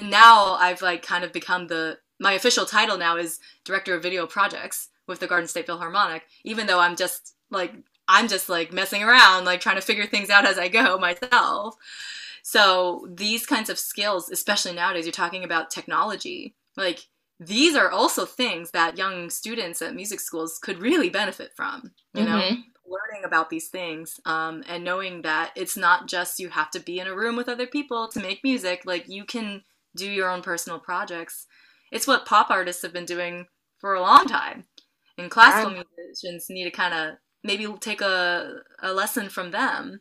now I've like kind of become the my official title now is director of video projects with the Garden State Philharmonic. Even though I'm just like I'm just like messing around, like trying to figure things out as I go myself. So these kinds of skills, especially nowadays, you're talking about technology. Like these are also things that young students at music schools could really benefit from. You know, mm-hmm learning about these things um, and knowing that it's not just you have to be in a room with other people to make music like you can do your own personal projects it's what pop artists have been doing for a long time and classical musicians need to kind of maybe take a, a lesson from them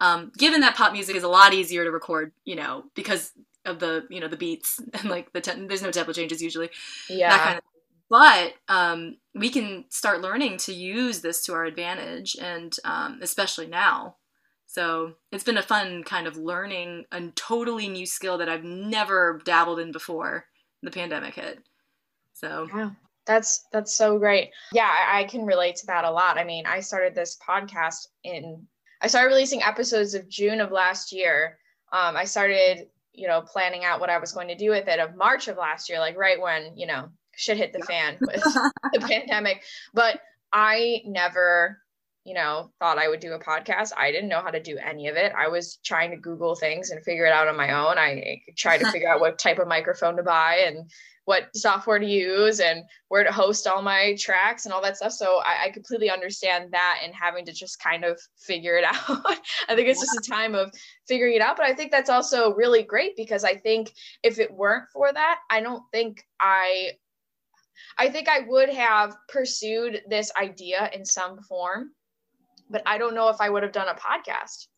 um, given that pop music is a lot easier to record you know because of the you know the beats and like the te- there's no tempo changes usually. Yeah. Kind of but um, we can start learning to use this to our advantage, and um, especially now. So it's been a fun kind of learning a totally new skill that I've never dabbled in before the pandemic hit. So yeah. That's that's so great. Yeah, I, I can relate to that a lot. I mean, I started this podcast in I started releasing episodes of June of last year. Um, I started, you know, planning out what I was going to do with it of March of last year, like right when, you know, shit hit the fan with the pandemic. But I never, you know, thought I would do a podcast. I didn't know how to do any of it. I was trying to Google things and figure it out on my own. I tried to figure out what type of microphone to buy and what software to use and where to host all my tracks and all that stuff. So I, I completely understand that and having to just kind of figure it out. I think it's just a time of figuring it out. But I think that's also really great because I think if it weren't for that, I don't think I I think I would have pursued this idea in some form, but I don't know if I would have done a podcast.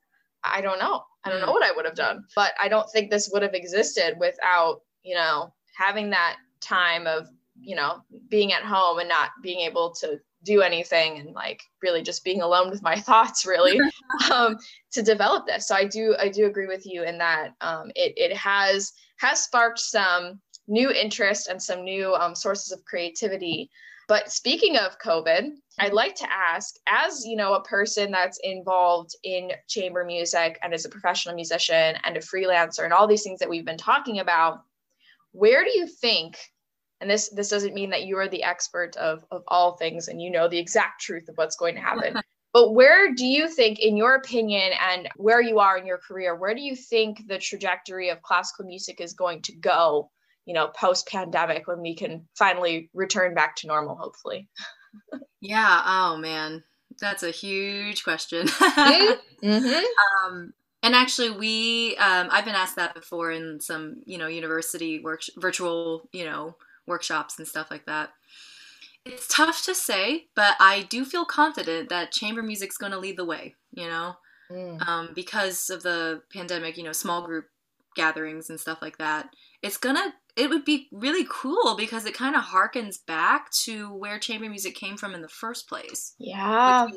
I don't know. I don't know what I would have done, but I don't think this would have existed without, you know, having that time of, you know, being at home and not being able to do anything and like really just being alone with my thoughts really um, to develop this so i do i do agree with you in that um, it, it has has sparked some new interest and some new um, sources of creativity. But speaking of COVID, I'd like to ask, as you know, a person that's involved in chamber music and as a professional musician and a freelancer and all these things that we've been talking about, where do you think? And this this doesn't mean that you are the expert of of all things and you know the exact truth of what's going to happen. But where do you think, in your opinion, and where you are in your career, where do you think the trajectory of classical music is going to go you know, post pandemic when we can finally return back to normal, hopefully. yeah. Oh, man. That's a huge question. mm-hmm. um, and actually, we, um, I've been asked that before in some, you know, university work, virtual, you know, workshops and stuff like that. It's tough to say, but I do feel confident that chamber music's going to lead the way, you know, mm. um, because of the pandemic, you know, small group gatherings and stuff like that. It's going to it would be really cool because it kind of harkens back to where chamber music came from in the first place. Yeah.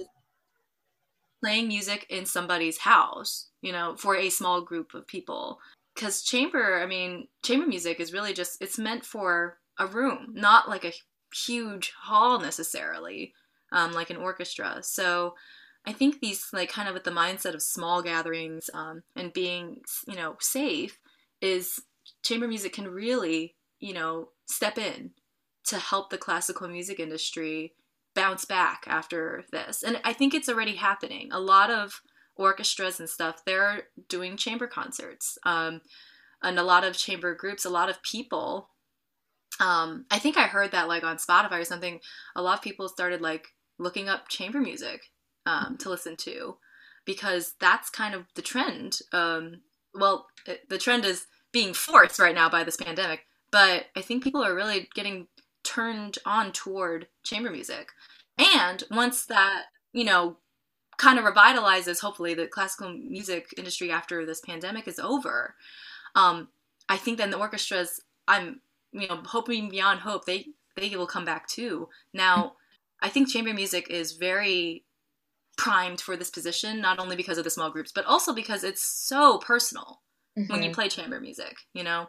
Playing music in somebody's house, you know, for a small group of people. Because chamber, I mean, chamber music is really just, it's meant for a room, not like a huge hall necessarily, um, like an orchestra. So I think these, like, kind of with the mindset of small gatherings um, and being, you know, safe is chamber music can really, you know, step in to help the classical music industry bounce back after this. And I think it's already happening. A lot of orchestras and stuff, they're doing chamber concerts. Um, and a lot of chamber groups, a lot of people. Um, I think I heard that like on Spotify or something. A lot of people started like looking up chamber music um, to listen to because that's kind of the trend. Um, well, it, the trend is being forced right now by this pandemic. But I think people are really getting turned on toward chamber music. And once that, you know, kind of revitalizes hopefully the classical music industry after this pandemic is over, um, I think then the orchestras, I'm, you know, hoping beyond hope, they they will come back too. Now, I think chamber music is very primed for this position, not only because of the small groups, but also because it's so personal mm-hmm. when you mm-hmm. play chamber music, you know?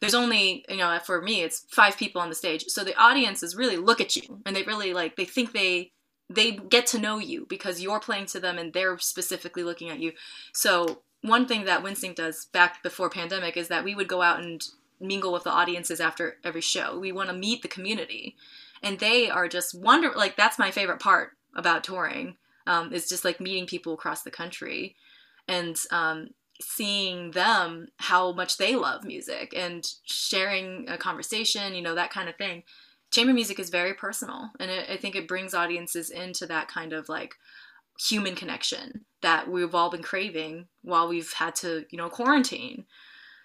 There's only, you know, for me, it's five people on the stage. So the audiences really look at you and they really like, they think they, they get to know you because you're playing to them and they're specifically looking at you. So one thing that WindSync does back before pandemic is that we would go out and mingle with the audiences after every show. We want to meet the community, and they are just wonder like that's my favorite part about touring. Um, is just like meeting people across the country, and um, seeing them how much they love music and sharing a conversation, you know, that kind of thing. Chamber music is very personal, and it, I think it brings audiences into that kind of like human connection that we've all been craving while we've had to, you know, quarantine.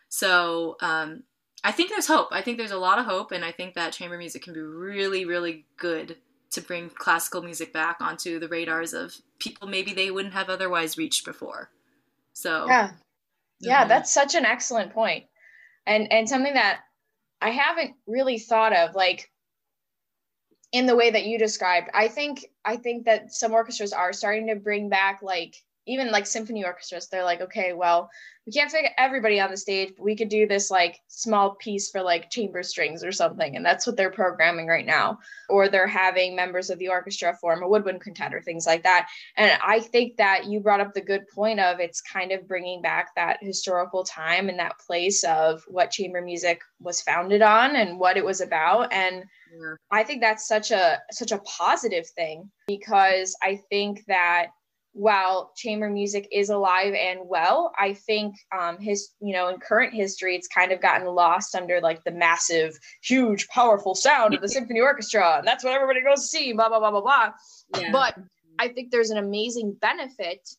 So um, I think there's hope. I think there's a lot of hope, and I think that chamber music can be really, really good to bring classical music back onto the radars of people maybe they wouldn't have otherwise reached before. So yeah, yeah, mm-hmm. that's such an excellent and and something that I haven't really thought of like in the way that you described. I think I think that some orchestras are starting to bring back like even like symphony orchestras. They're like, okay, well, we can't fit everybody on the stage, but we could do this like small piece for like chamber strings or something. And that's what they're programming right now. Or they're having members of the orchestra form a woodwind quintet or things like that. And I think that you brought up the good point of it's kind of bringing back that historical time and that place of what chamber music was founded on and what it was about. And yeah. I think that's such a such a positive thing because I think that while chamber music is alive and well, I think um, his, you know, in current history, it's kind of gotten lost under like the massive, huge, powerful sound of the symphony orchestra. And that's what everybody goes to see, blah, blah, blah, blah, blah. Yeah. But I think there's an amazing benefit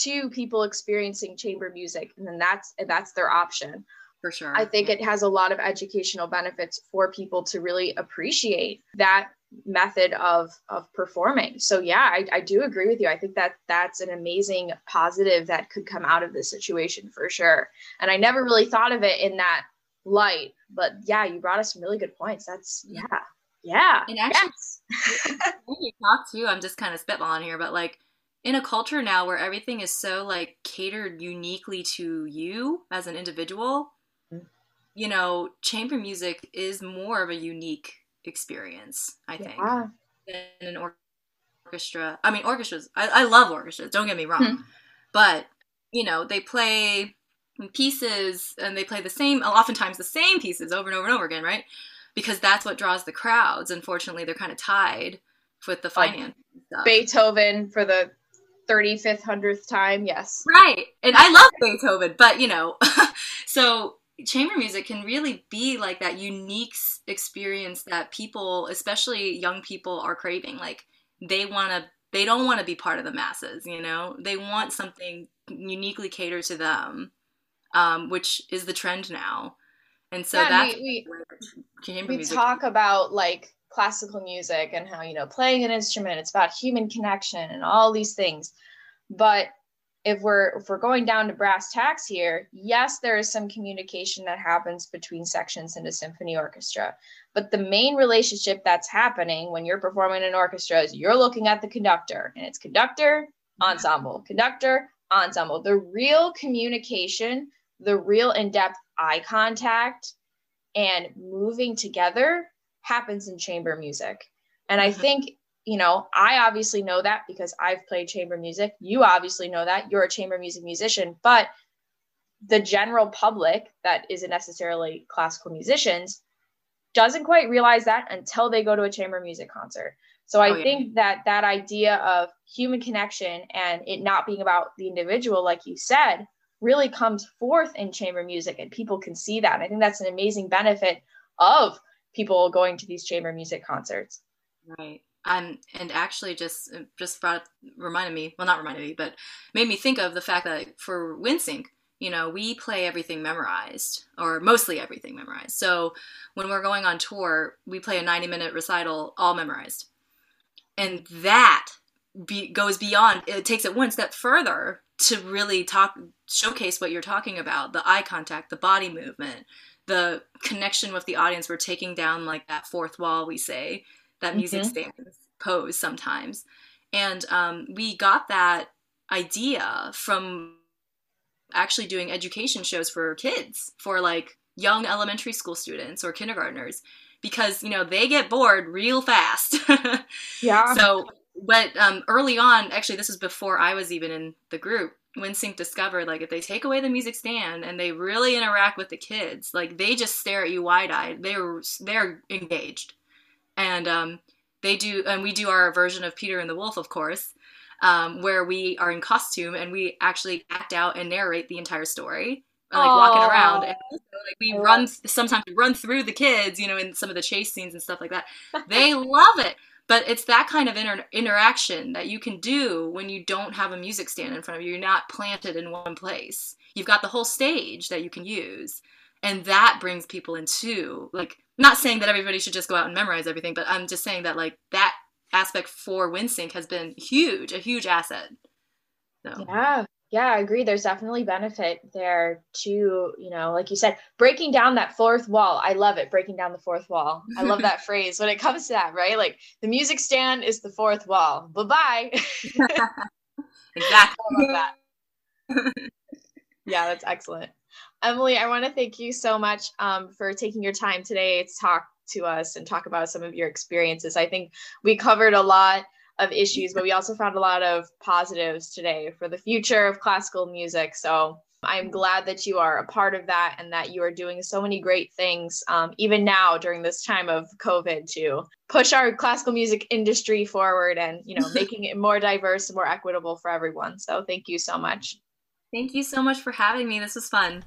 to people experiencing chamber music. And then that's, that's their option. For sure. I think it has a lot of educational benefits for people to really appreciate that method of of performing so yeah I, I do agree with you i think that that's an amazing positive that could come out of this situation for sure and i never really thought of it in that light but yeah you brought us some really good points that's yeah yeah and actually yes. you talk too i'm just kind of spitballing here but like in a culture now where everything is so like catered uniquely to you as an individual mm-hmm. you know chamber music is more of a unique experience, I think, yeah. than an orchestra. I mean, orchestras, I, I love orchestras, don't get me wrong. Hmm. But, you know, they play pieces and they play the same, oftentimes the same pieces over and over and over again, right? Because that's what draws the crowds. Unfortunately, they're kind of tied with the finance. Like Beethoven for the 35th, 100th time, yes. Right. And I love Beethoven, but, you know, so chamber music can really be like that unique experience that people especially young people are craving. Like they want to they don't want to be part of the masses you know? They want something uniquely catered to them um, which is the trend now. And so yeah, that's we, we, we talk about like classical music and how you know playing an instrument it's about human connection and all these things. But if we're if we're going down to brass tacks here, yes, there is some communication that happens between sections in a symphony orchestra. But the main relationship that's happening when you're performing in an orchestra is you're looking at the conductor and it's conductor, ensemble, conductor, ensemble. The real communication, the real in-depth eye contact and moving together happens in chamber music. And I mm-hmm. think you know, I obviously know that because I've played chamber music. You obviously know that you're a chamber music musician, but the general public that isn't necessarily classical musicians doesn't quite realize that until they go to a chamber music concert. So I oh, yeah. think that that idea of human connection and it not being about the individual, like you said, really comes forth in chamber music and people can see that. And I think that's an amazing benefit of people going to these chamber music concerts. Right. And actually just uh, just brought reminded me well not reminded me but made me think of the fact that for WindSync you know we play everything memorized or mostly everything memorized. So when we're going on tour we play a 90 minute recital all memorized. And that be, goes beyond it takes it one step further to really talk showcase what you're talking about the eye contact the body movement the connection with the audience. We're taking down like that fourth wall we say that music mm-hmm. stands pose sometimes. And um, we got that idea from actually doing education shows for kids, for like young elementary school students or kindergartners, because, you know, they get bored real fast. yeah. So, but um, early on, actually, this was before I was even in the group. WindSync discovered like if they take away the music stand and they really interact with the kids, like they just stare at you wide eyed. They're they're engaged and um, they do, and we do our version of Peter and the Wolf, of course, um, where we are in costume and we actually act out and narrate the entire story. Like Aww. walking around, and also, like we run sometimes we run through the kids, you know, in some of the chase scenes and stuff like that. They love it but it's that kind of inter- interaction that you can do when you don't have a music stand in front of you you're not planted in one place you've got the whole stage that you can use and that brings people into like not saying that everybody should just go out and memorize everything but i'm just saying that like that aspect for WindSync has been huge a huge asset so. yeah Yeah, I agree. There's definitely benefit there to, you know, like you said, breaking down that fourth wall. I love it, breaking down the fourth wall. I love that phrase when it comes to that, right? Like the music stand is the fourth wall. Bye bye. exactly. that. yeah, that's excellent. Emily, I want to thank you so much um, for taking your time today to talk to us and talk about some of your experiences. I think we covered a lot of issues, but we also found a lot of positives today for the future of classical music. So I'm glad that you are a part of that and that you are doing so many great things, um, even now during this time of COVID, to push our classical music industry forward and you know making it more diverse and more equitable for everyone. So thank you so much. Thank you so much for having me. This was fun.